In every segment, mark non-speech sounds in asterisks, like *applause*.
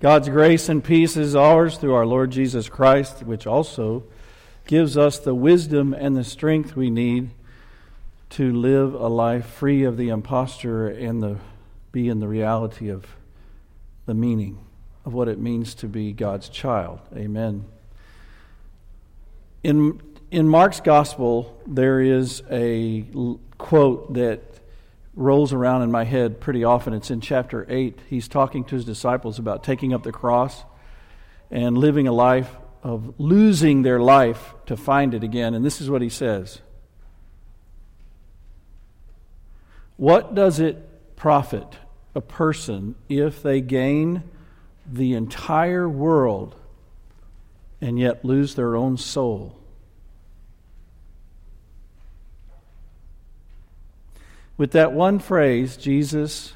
God's grace and peace is ours through our Lord Jesus Christ, which also gives us the wisdom and the strength we need to live a life free of the imposture and the, be in the reality of the meaning of what it means to be God's child. Amen. In, in Mark's gospel, there is a quote that rolls around in my head pretty often. It's in chapter 8. He's talking to his disciples about taking up the cross and living a life of losing their life to find it again. And this is what he says What does it profit a person if they gain the entire world and yet lose their own soul? With that one phrase, Jesus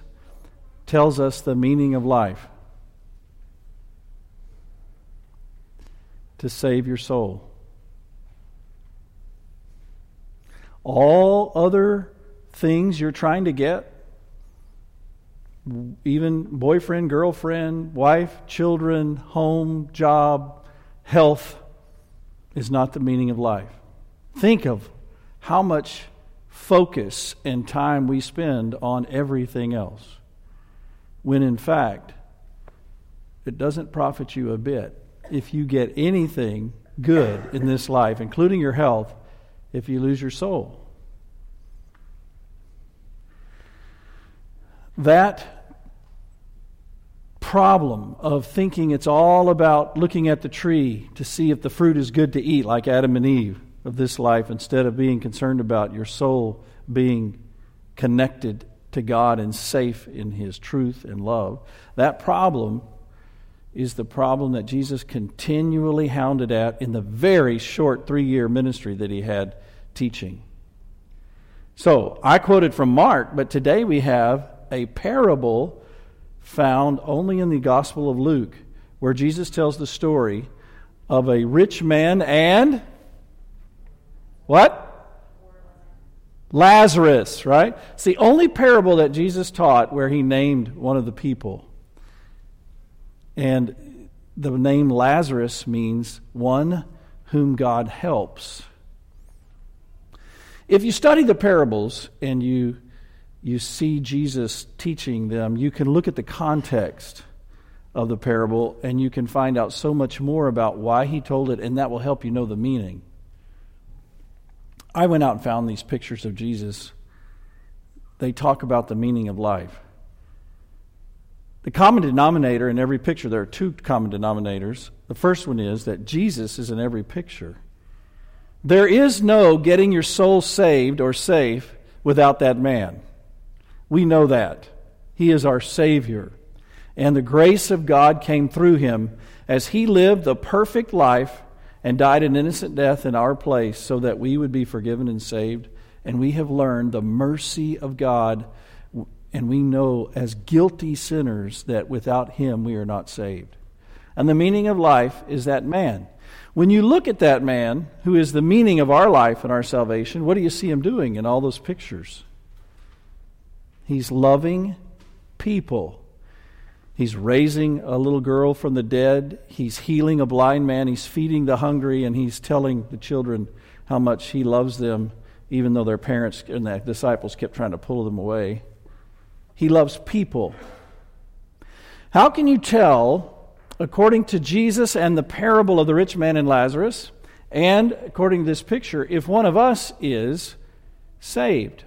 tells us the meaning of life to save your soul. All other things you're trying to get, even boyfriend, girlfriend, wife, children, home, job, health, is not the meaning of life. Think of how much focus and time we spend on everything else, when in fact, it doesn't profit you a bit if you get anything good in this life, including your health, if you lose your soul. That problem of thinking it's all about looking at the tree to see if the fruit is good to eat, like Adam and Eve of this life instead of being concerned about your soul being connected to God and safe in His truth and love. That problem is the problem that Jesus continually hounded at in the very short three year ministry that He had teaching. So, I quoted from Mark, but today we have a parable found only in the Gospel of Luke, where Jesus tells the story of a rich man and what? Lazarus, right? It's the only parable that Jesus taught where he named one of the people. And the name Lazarus means one whom God helps. If you study the parables and you, you see Jesus teaching them, you can look at the context of the parable and you can find out so much more about why he told it, and that will help you know the meaning. I went out and found these pictures of Jesus. They talk about the meaning of life. The common denominator in every picture, there are two common denominators. The first one is that Jesus is in every picture. There is no getting your soul saved or safe without that man. We know that. He is our Savior. And the grace of God came through him as he lived the perfect life and died an innocent death in our place so that we would be forgiven and saved. And we have learned the mercy of God, and we know as guilty sinners that without Him we are not saved. And the meaning of life is that man. When you look at that man, who is the meaning of our life and our salvation, what do you see him doing in all those pictures? He's loving people. He's raising a little girl from the dead. He's healing a blind man. He's feeding the hungry, and he's telling the children how much he loves them, even though their parents and the disciples kept trying to pull them away. He loves people. How can you tell, according to Jesus and the parable of the rich man and Lazarus, and according to this picture, if one of us is saved?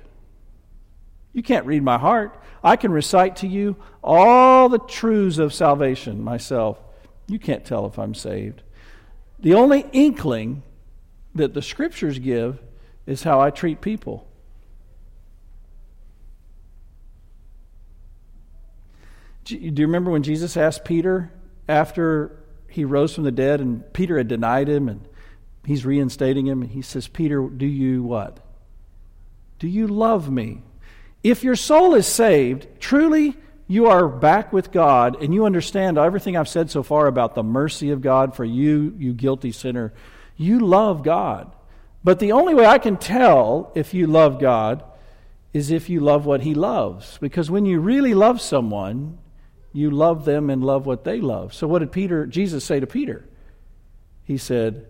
You can't read my heart. I can recite to you all the truths of salvation myself. You can't tell if I'm saved. The only inkling that the scriptures give is how I treat people. Do you remember when Jesus asked Peter after he rose from the dead and Peter had denied him and he's reinstating him and he says, Peter, do you what? Do you love me? If your soul is saved, truly you are back with God and you understand everything I've said so far about the mercy of God for you, you guilty sinner. You love God. But the only way I can tell if you love God is if you love what He loves. Because when you really love someone, you love them and love what they love. So what did Peter Jesus say to Peter? He said,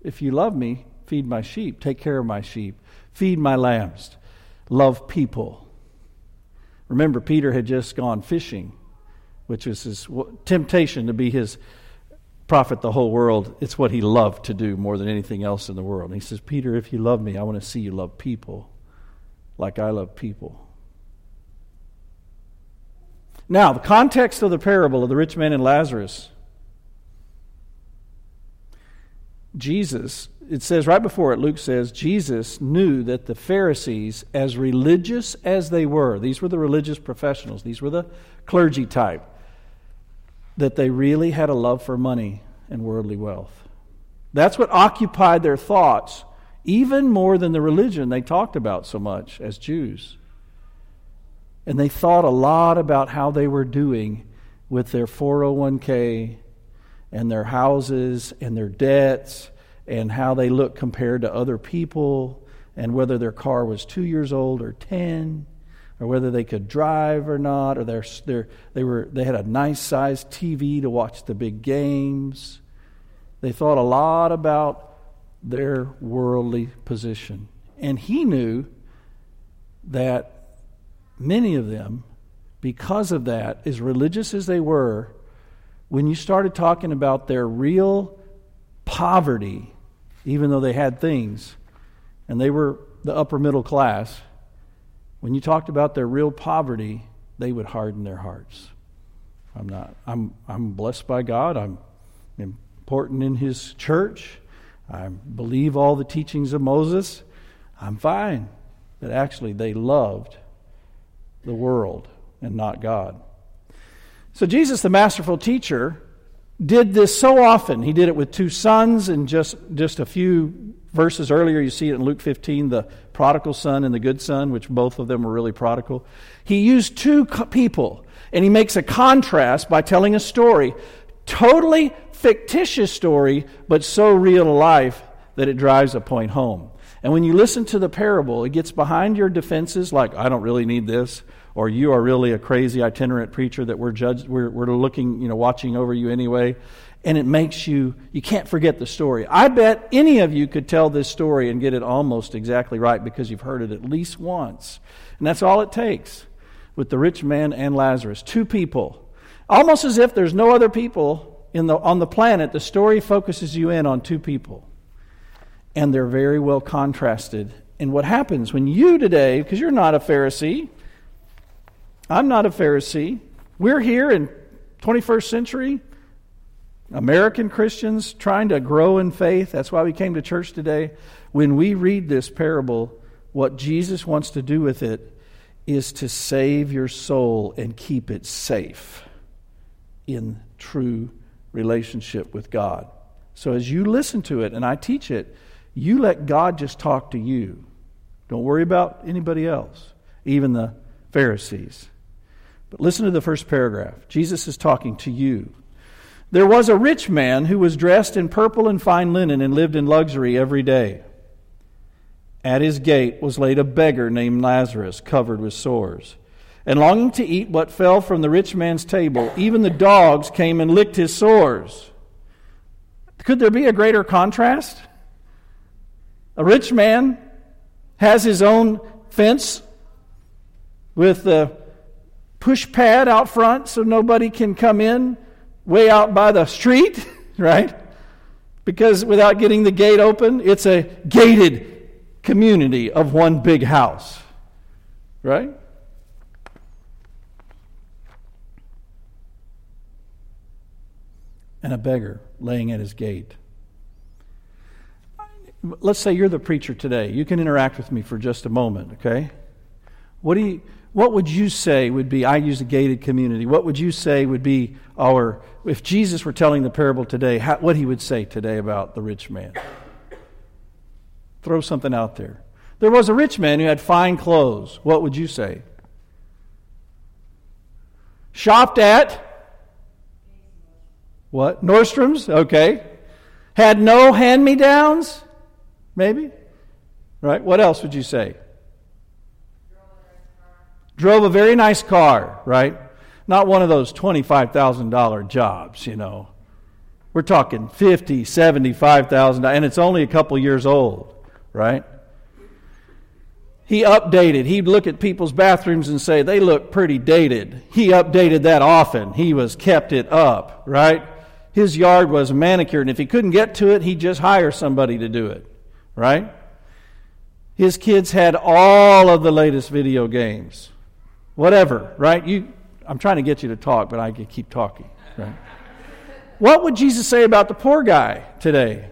"If you love me, feed my sheep, take care of my sheep, feed my lambs, love people." Remember Peter had just gone fishing, which was his temptation to be his profit the whole world. It's what he loved to do more than anything else in the world. And he says, "Peter, if you love me, I want to see you love people like I love people." Now, the context of the parable of the rich man and Lazarus. Jesus, it says right before it, Luke says, Jesus knew that the Pharisees, as religious as they were, these were the religious professionals, these were the clergy type, that they really had a love for money and worldly wealth. That's what occupied their thoughts, even more than the religion they talked about so much as Jews. And they thought a lot about how they were doing with their 401k and their houses and their debts and how they looked compared to other people and whether their car was two years old or 10 or whether they could drive or not or they, were, they had a nice sized TV to watch the big games. They thought a lot about their worldly position. And he knew that many of them, because of that, as religious as they were, when you started talking about their real poverty, even though they had things, and they were the upper middle class, when you talked about their real poverty, they would harden their hearts. I'm not. I'm. I'm blessed by God. I'm important in His church. I believe all the teachings of Moses. I'm fine. But actually, they loved the world and not God. So, Jesus, the masterful teacher, did this so often. He did it with two sons, and just, just a few verses earlier, you see it in Luke 15, the prodigal son and the good son, which both of them were really prodigal. He used two people, and he makes a contrast by telling a story, totally fictitious story, but so real life that it drives a point home. And when you listen to the parable, it gets behind your defenses like, I don't really need this, or you are really a crazy itinerant preacher that we're judged, we're, we're looking, you know, watching over you anyway. And it makes you, you can't forget the story. I bet any of you could tell this story and get it almost exactly right because you've heard it at least once. And that's all it takes with the rich man and Lazarus. Two people. Almost as if there's no other people in the, on the planet, the story focuses you in on two people and they're very well contrasted. And what happens when you today, because you're not a Pharisee, I'm not a Pharisee, we're here in 21st century American Christians trying to grow in faith. That's why we came to church today. When we read this parable, what Jesus wants to do with it is to save your soul and keep it safe in true relationship with God. So as you listen to it and I teach it, you let God just talk to you. Don't worry about anybody else, even the Pharisees. But listen to the first paragraph. Jesus is talking to you. There was a rich man who was dressed in purple and fine linen and lived in luxury every day. At his gate was laid a beggar named Lazarus, covered with sores. And longing to eat what fell from the rich man's table, even the dogs came and licked his sores. Could there be a greater contrast? A rich man has his own fence with a push pad out front so nobody can come in way out by the street, *laughs* right? Because without getting the gate open, it's a gated community of one big house, right? And a beggar laying at his gate. Let's say you're the preacher today. You can interact with me for just a moment, okay? What do you what would you say would be I use a gated community. What would you say would be our if Jesus were telling the parable today, how, what he would say today about the rich man? Throw something out there. There was a rich man who had fine clothes. What would you say? Shopped at what? Nordstrom's? Okay. Had no hand me downs? Maybe? Right? What else would you say? Drove a very nice car, right? Not one of those $25,000 jobs, you know. We're talking 50, 75,000 and it's only a couple years old, right? He updated. He'd look at people's bathrooms and say, they look pretty dated. He updated that often. He was kept it up, right? His yard was manicured, and if he couldn't get to it, he'd just hire somebody to do it, right? His kids had all of the latest video games. Whatever, right? You, I'm trying to get you to talk, but I can keep talking, right? What would Jesus say about the poor guy today?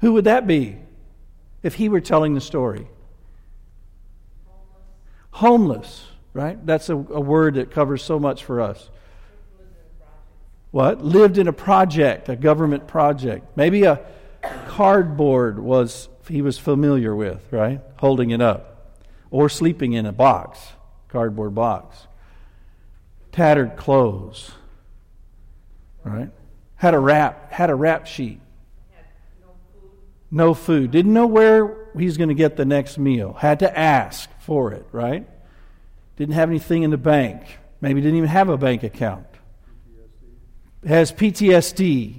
Who would that be if he were telling the story? Homeless, right? That's a, a word that covers so much for us. What? Lived in a project, a government project. Maybe a cardboard was he was familiar with, right? Holding it up. Or sleeping in a box, cardboard box. Tattered clothes right? Had a wrap, had a rap sheet. No food. Didn't know where he's going to get the next meal. Had to ask for it, right? Didn't have anything in the bank. Maybe didn't even have a bank account. PTSD. Has PTSD.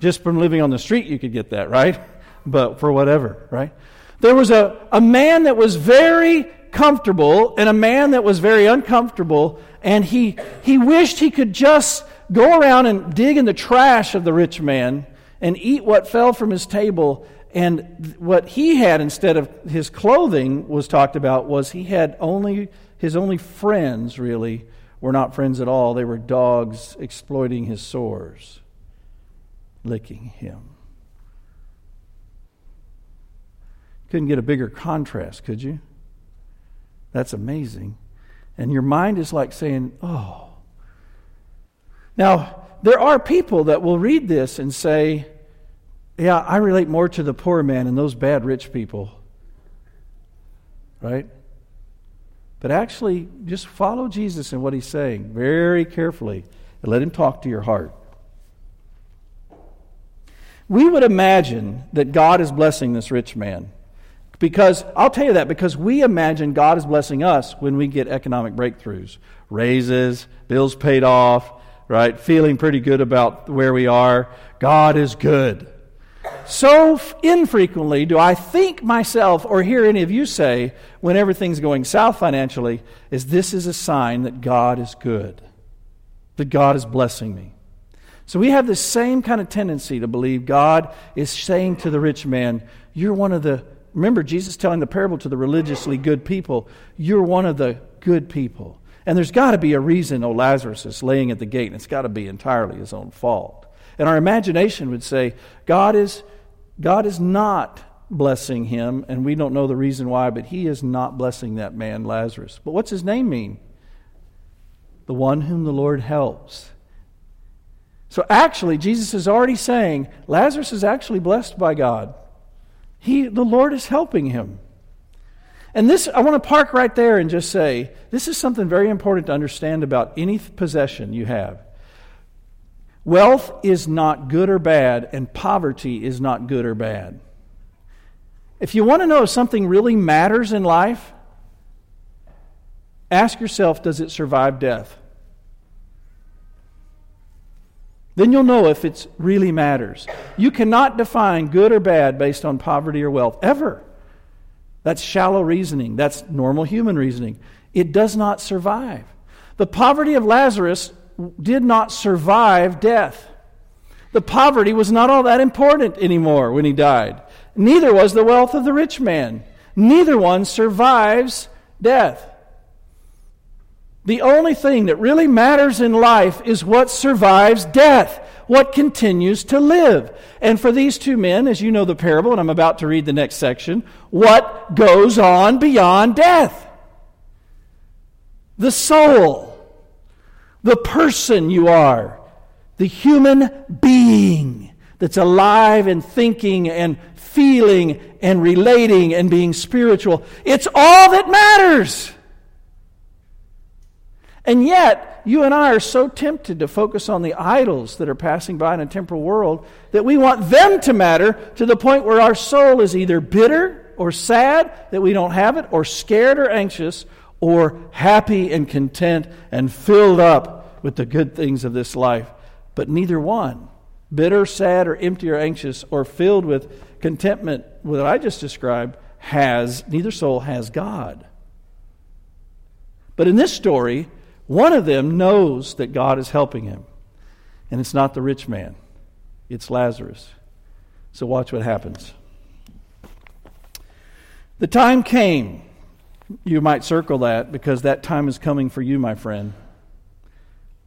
Just from living on the street, you could get that, right? *laughs* But for whatever, right? There was a, a man that was very comfortable and a man that was very uncomfortable, and he, he wished he could just go around and dig in the trash of the rich man and eat what fell from his table. And what he had instead of his clothing was talked about was he had only his only friends really were not friends at all. They were dogs exploiting his sores, licking him. Couldn't get a bigger contrast, could you? That's amazing. And your mind is like saying, oh, now, there are people that will read this and say, yeah, I relate more to the poor man and those bad rich people. Right? But actually, just follow Jesus and what he's saying very carefully and let him talk to your heart. We would imagine that God is blessing this rich man. Because, I'll tell you that, because we imagine God is blessing us when we get economic breakthroughs raises, bills paid off, right? Feeling pretty good about where we are. God is good. So infrequently do I think myself or hear any of you say when everything's going south financially is this is a sign that God is good, that God is blessing me. So we have the same kind of tendency to believe God is saying to the rich man, You're one of the, remember Jesus telling the parable to the religiously good people, You're one of the good people. And there's got to be a reason, oh, Lazarus is laying at the gate, and it's got to be entirely his own fault. And our imagination would say, God is, God is not blessing him, and we don't know the reason why, but he is not blessing that man, Lazarus. But what's his name mean? The one whom the Lord helps. So actually, Jesus is already saying Lazarus is actually blessed by God. He, the Lord is helping him. And this, I want to park right there and just say this is something very important to understand about any possession you have. Wealth is not good or bad, and poverty is not good or bad. If you want to know if something really matters in life, ask yourself does it survive death? Then you'll know if it really matters. You cannot define good or bad based on poverty or wealth, ever. That's shallow reasoning. That's normal human reasoning. It does not survive. The poverty of Lazarus did not survive death. The poverty was not all that important anymore when he died. Neither was the wealth of the rich man. Neither one survives death. The only thing that really matters in life is what survives death what continues to live. And for these two men, as you know the parable, and I'm about to read the next section, what goes on beyond death? The soul, the person you are, the human being that's alive and thinking and feeling and relating and being spiritual. It's all that matters. And yet, you and I are so tempted to focus on the idols that are passing by in a temporal world that we want them to matter to the point where our soul is either bitter or sad that we don't have it, or scared or anxious, or happy and content and filled up with the good things of this life, but neither one. Bitter, sad, or empty or anxious, or filled with contentment, what I just described, has, neither soul has God. But in this story, one of them knows that God is helping him. And it's not the rich man, it's Lazarus. So watch what happens. The time came. You might circle that because that time is coming for you, my friend.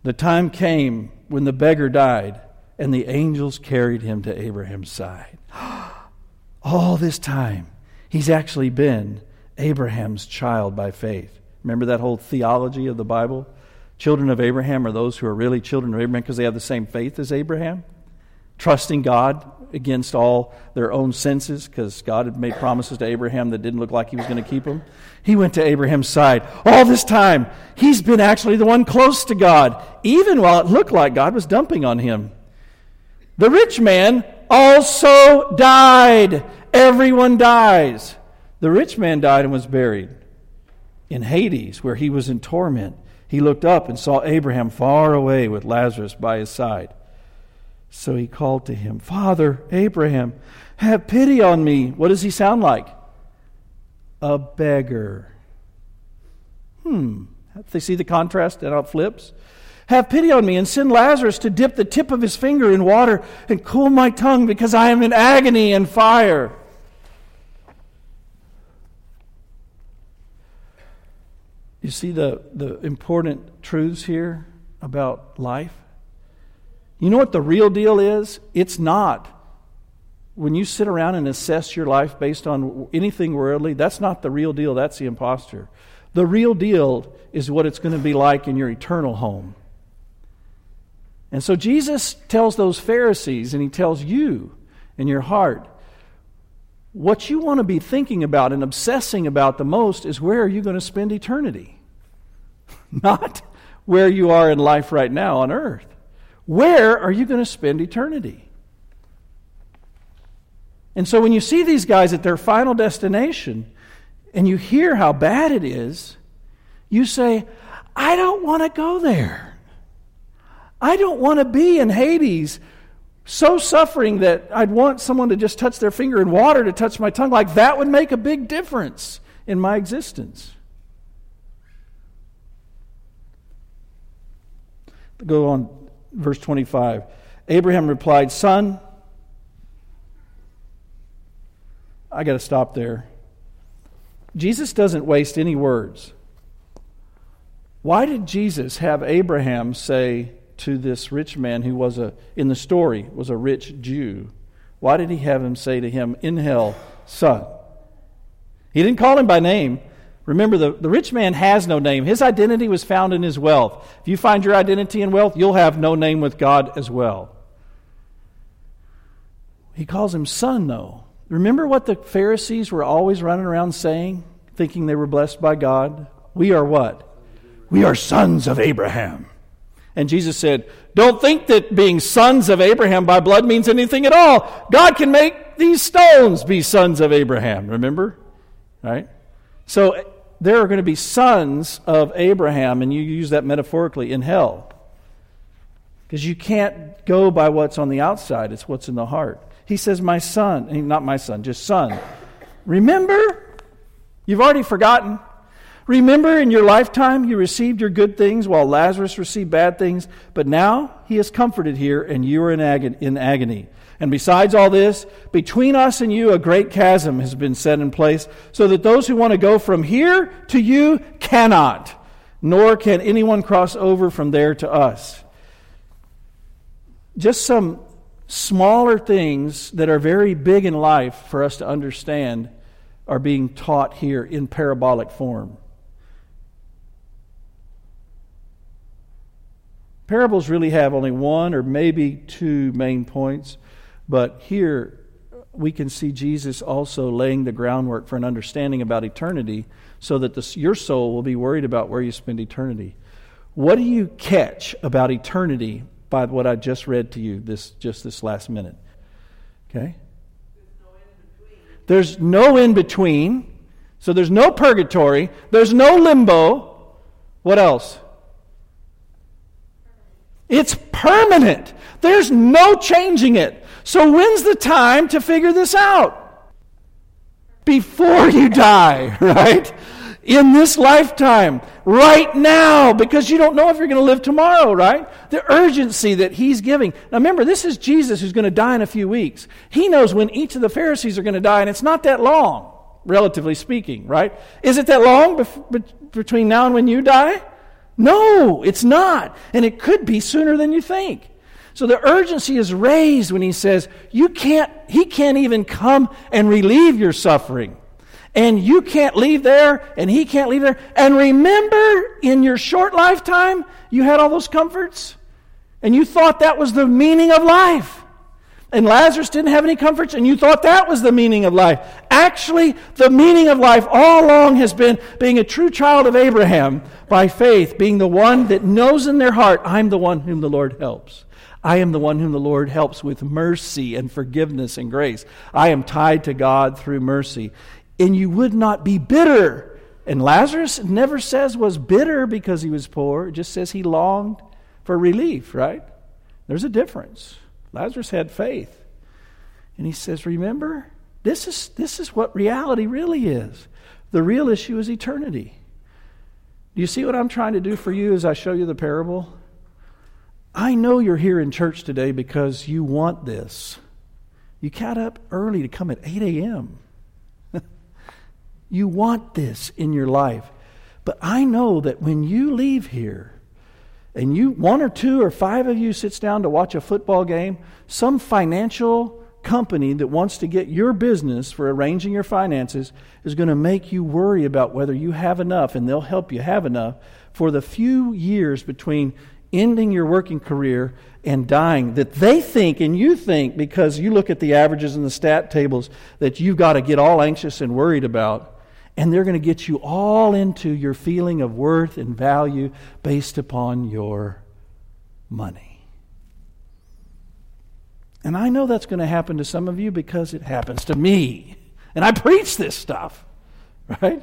The time came when the beggar died and the angels carried him to Abraham's side. *gasps* All this time, he's actually been Abraham's child by faith. Remember that whole theology of the Bible? Children of Abraham are those who are really children of Abraham because they have the same faith as Abraham, trusting God against all their own senses because God had made promises to Abraham that didn't look like he was going to keep them. He went to Abraham's side. All this time, he's been actually the one close to God, even while it looked like God was dumping on him. The rich man also died. Everyone dies. The rich man died and was buried in Hades, where he was in torment. He looked up and saw Abraham far away with Lazarus by his side. So he called to him, Father, Abraham, have pity on me. What does he sound like? A beggar. Hmm. They see the contrast and it flips? Have pity on me and send Lazarus to dip the tip of his finger in water and cool my tongue because I am in agony and fire. You see the, the important truths here about life? You know what the real deal is? It's not. When you sit around and assess your life based on anything worldly, that's not the real deal. That's the impostor. The real deal is what it's going to be like in your eternal home. And so Jesus tells those Pharisees, and he tells you in your heart, what you want to be thinking about and obsessing about the most is where are you going to spend eternity? *laughs* Not where you are in life right now on earth. Where are you going to spend eternity? And so when you see these guys at their final destination and you hear how bad it is, you say, I don't want to go there. I don't want to be in Hades so suffering that I'd want someone to just touch their finger in water to touch my tongue. Like that would make a big difference in my existence. Go on, verse 25. Abraham replied, Son, I got to stop there. Jesus doesn't waste any words. Why did Jesus have Abraham say, to this rich man who was a in the story was a rich Jew. Why did he have him say to him in hell, son? He didn't call him by name. Remember, the, the rich man has no name. His identity was found in his wealth. If you find your identity in wealth, you'll have no name with God as well. He calls him son, though. Remember what the Pharisees were always running around saying, thinking they were blessed by God? We are what? We are sons of Abraham. And Jesus said, Don't think that being sons of Abraham by blood means anything at all. God can make these stones be sons of Abraham, remember? Right? So there are going to be sons of Abraham, and you use that metaphorically, in hell. Because you can't go by what's on the outside, it's what's in the heart. He says, My son, not my son, just son. Remember? You've already forgotten. Remember in your lifetime you received your good things while Lazarus received bad things, but now he is comforted here and you are in, in agony. And besides all this, between us and you a great chasm has been set in place, so that those who want to go from here to you cannot, nor can anyone cross over from there to us. Just some smaller things that are very big in life for us to understand are being taught here in parabolic form. Parables really have only one or maybe two main points, but here we can see Jesus also laying the groundwork for an understanding about eternity so that the, your soul will be worried about where you spend eternity. What do you catch about eternity by what I just read to you this just this last minute? Okay? There's no in between. So there's no purgatory, there's no limbo. What else? It's permanent. There's no changing it. So when's the time to figure this out? Before you die, *laughs* right? In this lifetime, right now, because you don't know if you're going to live tomorrow, right? The urgency that he's giving. Now remember, this is Jesus who's going to die in a few weeks. He knows when each of the Pharisees are going to die, and it's not that long, relatively speaking, right? Is it that long bef- between now and when you die? No, it's not. And it could be sooner than you think. So the urgency is raised when he says, you can't, he can't even come and relieve your suffering. And you can't leave there, and he can't leave there. And remember, in your short lifetime, you had all those comforts, and you thought that was the meaning of life and Lazarus didn't have any comforts, and you thought that was the meaning of life. Actually, the meaning of life all along has been being a true child of Abraham by faith, being the one that knows in their heart, I'm the one whom the Lord helps. I am the one whom the Lord helps with mercy and forgiveness and grace. I am tied to God through mercy. And you would not be bitter. And Lazarus never says was bitter because he was poor. It just says he longed for relief, right? There's a difference. Lazarus had faith. And he says, Remember, this is, this is what reality really is. The real issue is eternity. Do you see what I'm trying to do for you as I show you the parable? I know you're here in church today because you want this. You got up early to come at 8 a.m. *laughs* you want this in your life. But I know that when you leave here, and you one or two or five of you sits down to watch a football game, some financial company that wants to get your business for arranging your finances is going to make you worry about whether you have enough and they'll help you have enough for the few years between ending your working career and dying that they think and you think because you look at the averages and the stat tables that you've got to get all anxious and worried about and they're going to get you all into your feeling of worth and value based upon your money. And I know that's going to happen to some of you because it happens to me. And I preach this stuff, right?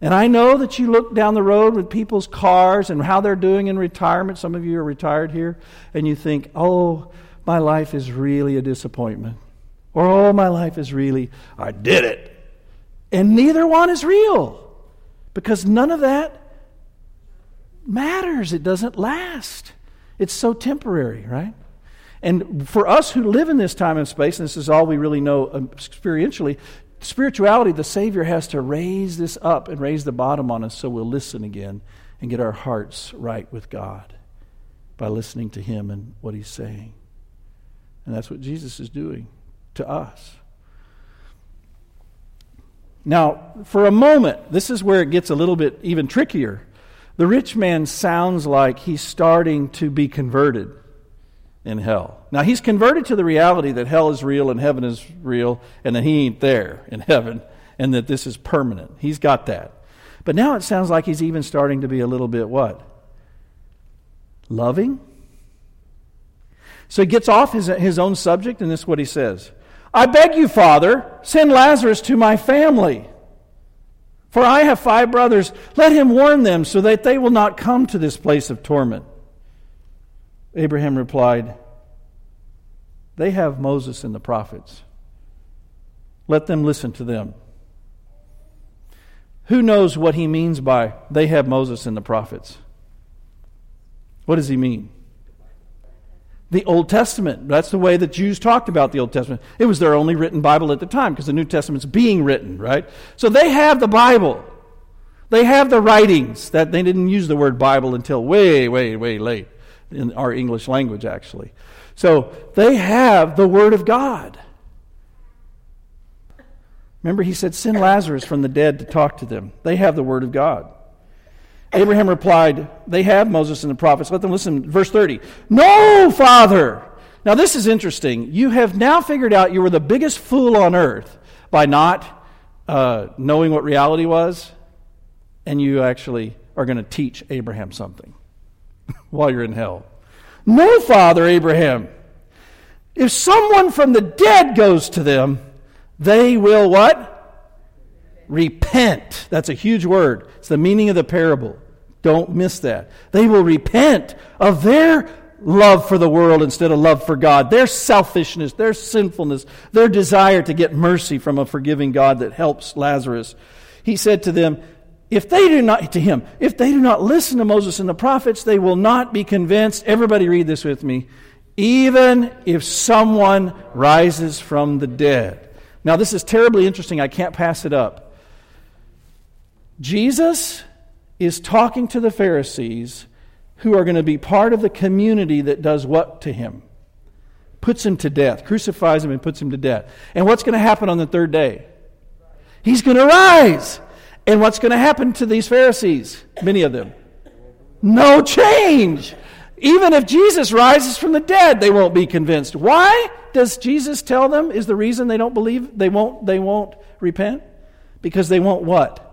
And I know that you look down the road with people's cars and how they're doing in retirement. Some of you are retired here, and you think, oh, my life is really a disappointment. Or, oh, my life is really, I did it. And neither one is real because none of that matters. It doesn't last. It's so temporary, right? And for us who live in this time and space, and this is all we really know um, experientially, spirituality, the Savior has to raise this up and raise the bottom on us so we'll listen again and get our hearts right with God by listening to Him and what He's saying. And that's what Jesus is doing to us. Now, for a moment, this is where it gets a little bit even trickier. The rich man sounds like he's starting to be converted in hell. Now, he's converted to the reality that hell is real and heaven is real and that he ain't there in heaven and that this is permanent. He's got that. But now it sounds like he's even starting to be a little bit what? Loving? So he gets off his, his own subject, and this is what he says I beg you, Father, send Lazarus to my family. For I have five brothers. Let him warn them so that they will not come to this place of torment. Abraham replied, They have Moses and the prophets. Let them listen to them. Who knows what he means by they have Moses and the prophets? What does he mean? The Old Testament. That's the way that Jews talked about the Old Testament. It was their only written Bible at the time because the New Testament's being written, right? So they have the Bible. They have the writings that they didn't use the word Bible until way, way, way late in our English language, actually. So they have the Word of God. Remember, he said, Send Lazarus from the dead to talk to them. They have the Word of God. Abraham replied, They have Moses and the prophets. Let them listen. Verse 30. No, Father. Now, this is interesting. You have now figured out you were the biggest fool on earth by not uh, knowing what reality was, and you actually are going to teach Abraham something *laughs* while you're in hell. No, Father Abraham. If someone from the dead goes to them, they will what? repent. That's a huge word. It's the meaning of the parable. Don't miss that. They will repent of their love for the world instead of love for God, their selfishness, their sinfulness, their desire to get mercy from a forgiving God that helps Lazarus. He said to them, if they do not, to him, if they do not listen to Moses and the prophets, they will not be convinced. Everybody read this with me. Even if someone rises from the dead. Now, this is terribly interesting. I can't pass it up. Jesus is talking to the Pharisees who are going to be part of the community that does what to him? Puts him to death, crucifies him, and puts him to death. And what's going to happen on the third day? He's going to rise. And what's going to happen to these Pharisees? Many of them. No change. Even if Jesus rises from the dead, they won't be convinced. Why does Jesus tell them is the reason they don't believe they won't they won't repent? Because they won't what?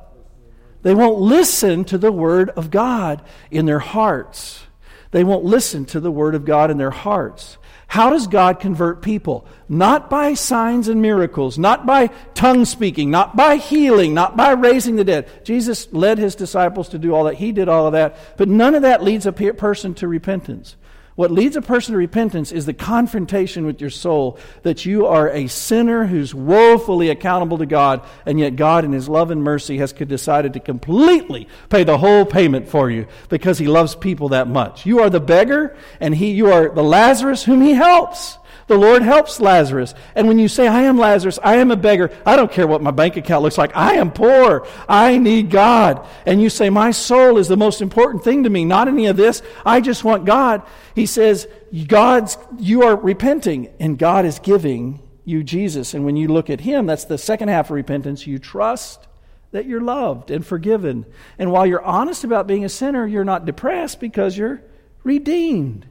They won't listen to the word of God in their hearts. They won't listen to the word of God in their hearts. How does God convert people? Not by signs and miracles, not by tongue speaking, not by healing, not by raising the dead. Jesus led his disciples to do all that. He did all of that. But none of that leads a person to repentance. What leads a person to repentance is the confrontation with your soul that you are a sinner who's woefully accountable to God, and yet God, in His love and mercy, has decided to completely pay the whole payment for you because He loves people that much. You are the beggar, and he, you are the Lazarus whom He helps. The Lord helps Lazarus. And when you say, I am Lazarus, I am a beggar, I don't care what my bank account looks like, I am poor, I need God. And you say, My soul is the most important thing to me, not any of this, I just want God. He says, God's, you are repenting, and God is giving you Jesus. And when you look at Him, that's the second half of repentance. You trust that you're loved and forgiven. And while you're honest about being a sinner, you're not depressed because you're redeemed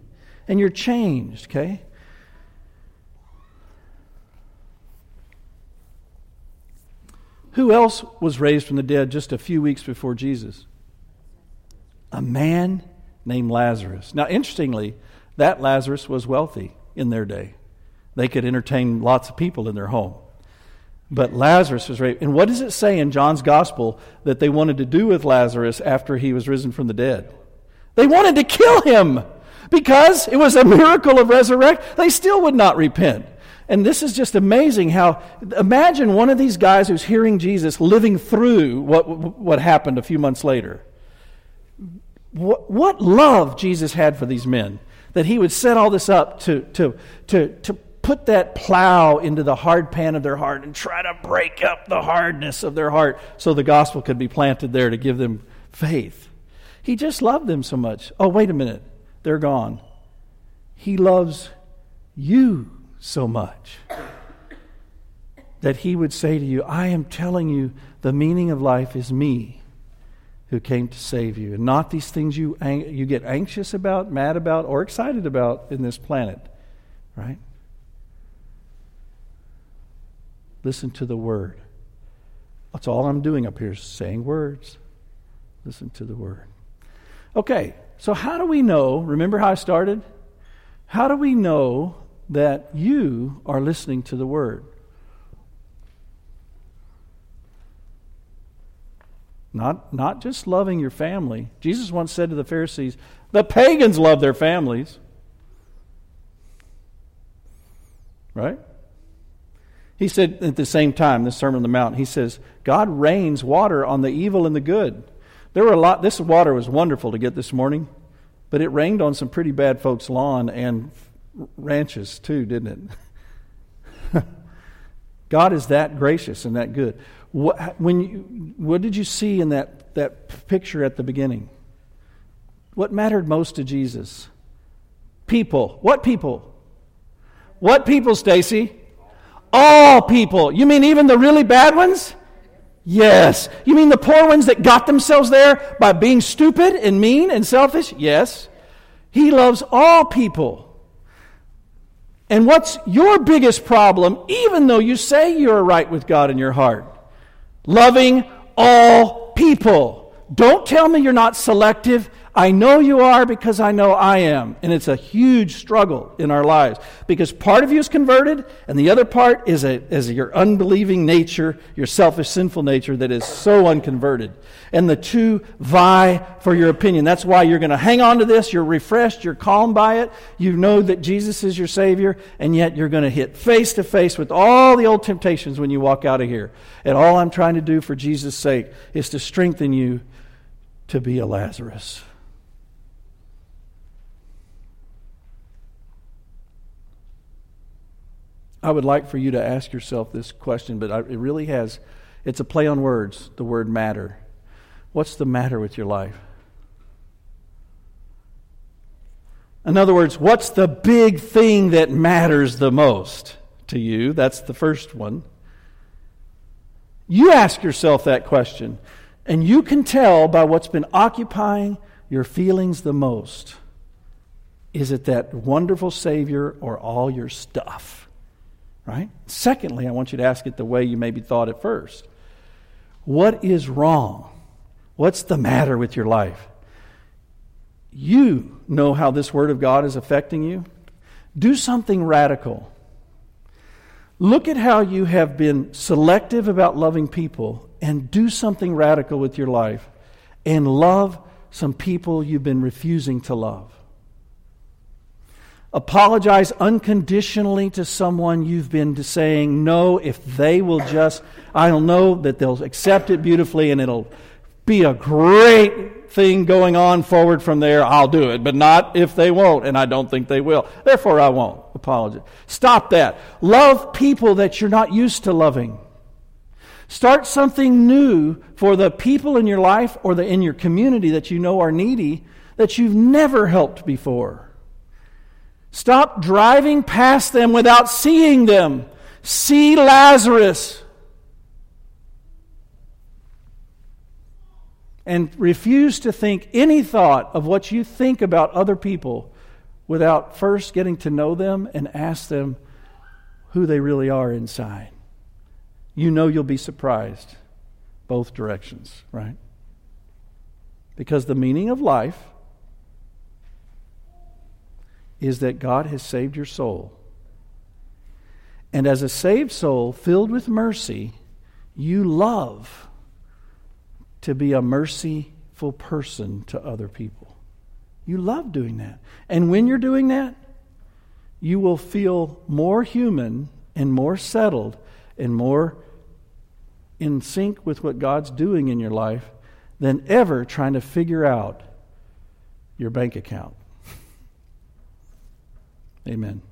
and you're changed, okay? Who else was raised from the dead just a few weeks before Jesus? A man named Lazarus. Now, interestingly, that Lazarus was wealthy in their day. They could entertain lots of people in their home. But Lazarus was raised. And what does it say in John's gospel that they wanted to do with Lazarus after he was risen from the dead? They wanted to kill him because it was a miracle of resurrection. They still would not repent. And this is just amazing how, imagine one of these guys who's hearing Jesus living through what, what happened a few months later. What, what love Jesus had for these men that he would set all this up to, to, to, to put that plow into the hard pan of their heart and try to break up the hardness of their heart so the gospel could be planted there to give them faith. He just loved them so much. Oh, wait a minute. They're gone. He loves you so much that he would say to you, I am telling you the meaning of life is me who came to save you, and not these things you, you get anxious about, mad about, or excited about in this planet, right? Listen to the word. That's all I'm doing up here saying words. Listen to the word. Okay, so how do we know? Remember how I started? How do we know that you are listening to the word. Not, not just loving your family. Jesus once said to the Pharisees, the pagans love their families. Right? He said at the same time, this Sermon on the Mount, he says, God rains water on the evil and the good. There were a lot, this water was wonderful to get this morning, but it rained on some pretty bad folks' lawn and ranches too, didn't it? *laughs* God is that gracious and that good. What, when you, what did you see in that, that picture at the beginning? What mattered most to Jesus? People. What people? What people, Stacy? All people. You mean even the really bad ones? Yes. You mean the poor ones that got themselves there by being stupid and mean and selfish? Yes. He loves all people. And what's your biggest problem, even though you say you're right with God in your heart? Loving all people. Don't tell me you're not selective. I know you are because I know I am. And it's a huge struggle in our lives because part of you is converted, and the other part is, a, is your unbelieving nature, your selfish, sinful nature that is so unconverted. And the two vie for your opinion. That's why you're going to hang on to this. You're refreshed. You're calmed by it. You know that Jesus is your Savior, and yet you're going to hit face to face with all the old temptations when you walk out of here. And all I'm trying to do for Jesus' sake is to strengthen you to be a Lazarus. I would like for you to ask yourself this question, but it really has, it's a play on words, the word matter. What's the matter with your life? In other words, what's the big thing that matters the most to you? That's the first one. You ask yourself that question, and you can tell by what's been occupying your feelings the most. Is it that wonderful Savior or all your stuff? Right? Secondly, I want you to ask it the way you maybe thought at first. What is wrong? What's the matter with your life? You know how this Word of God is affecting you. Do something radical. Look at how you have been selective about loving people and do something radical with your life and love some people you've been refusing to love. Apologize unconditionally to someone you've been saying no if they will just, I'll know that they'll accept it beautifully and it'll be a great thing going on forward from there. I'll do it, but not if they won't, and I don't think they will. Therefore, I won't apologize. Stop that. Love people that you're not used to loving. Start something new for the people in your life or the, in your community that you know are needy that you've never helped before. Stop driving past them without seeing them. See Lazarus. And refuse to think any thought of what you think about other people without first getting to know them and ask them who they really are inside. You know you'll be surprised both directions, right? Because the meaning of life is that God has saved your soul. And as a saved soul filled with mercy, you love to be a merciful person to other people. You love doing that. And when you're doing that, you will feel more human and more settled and more in sync with what God's doing in your life than ever trying to figure out your bank account. Amen.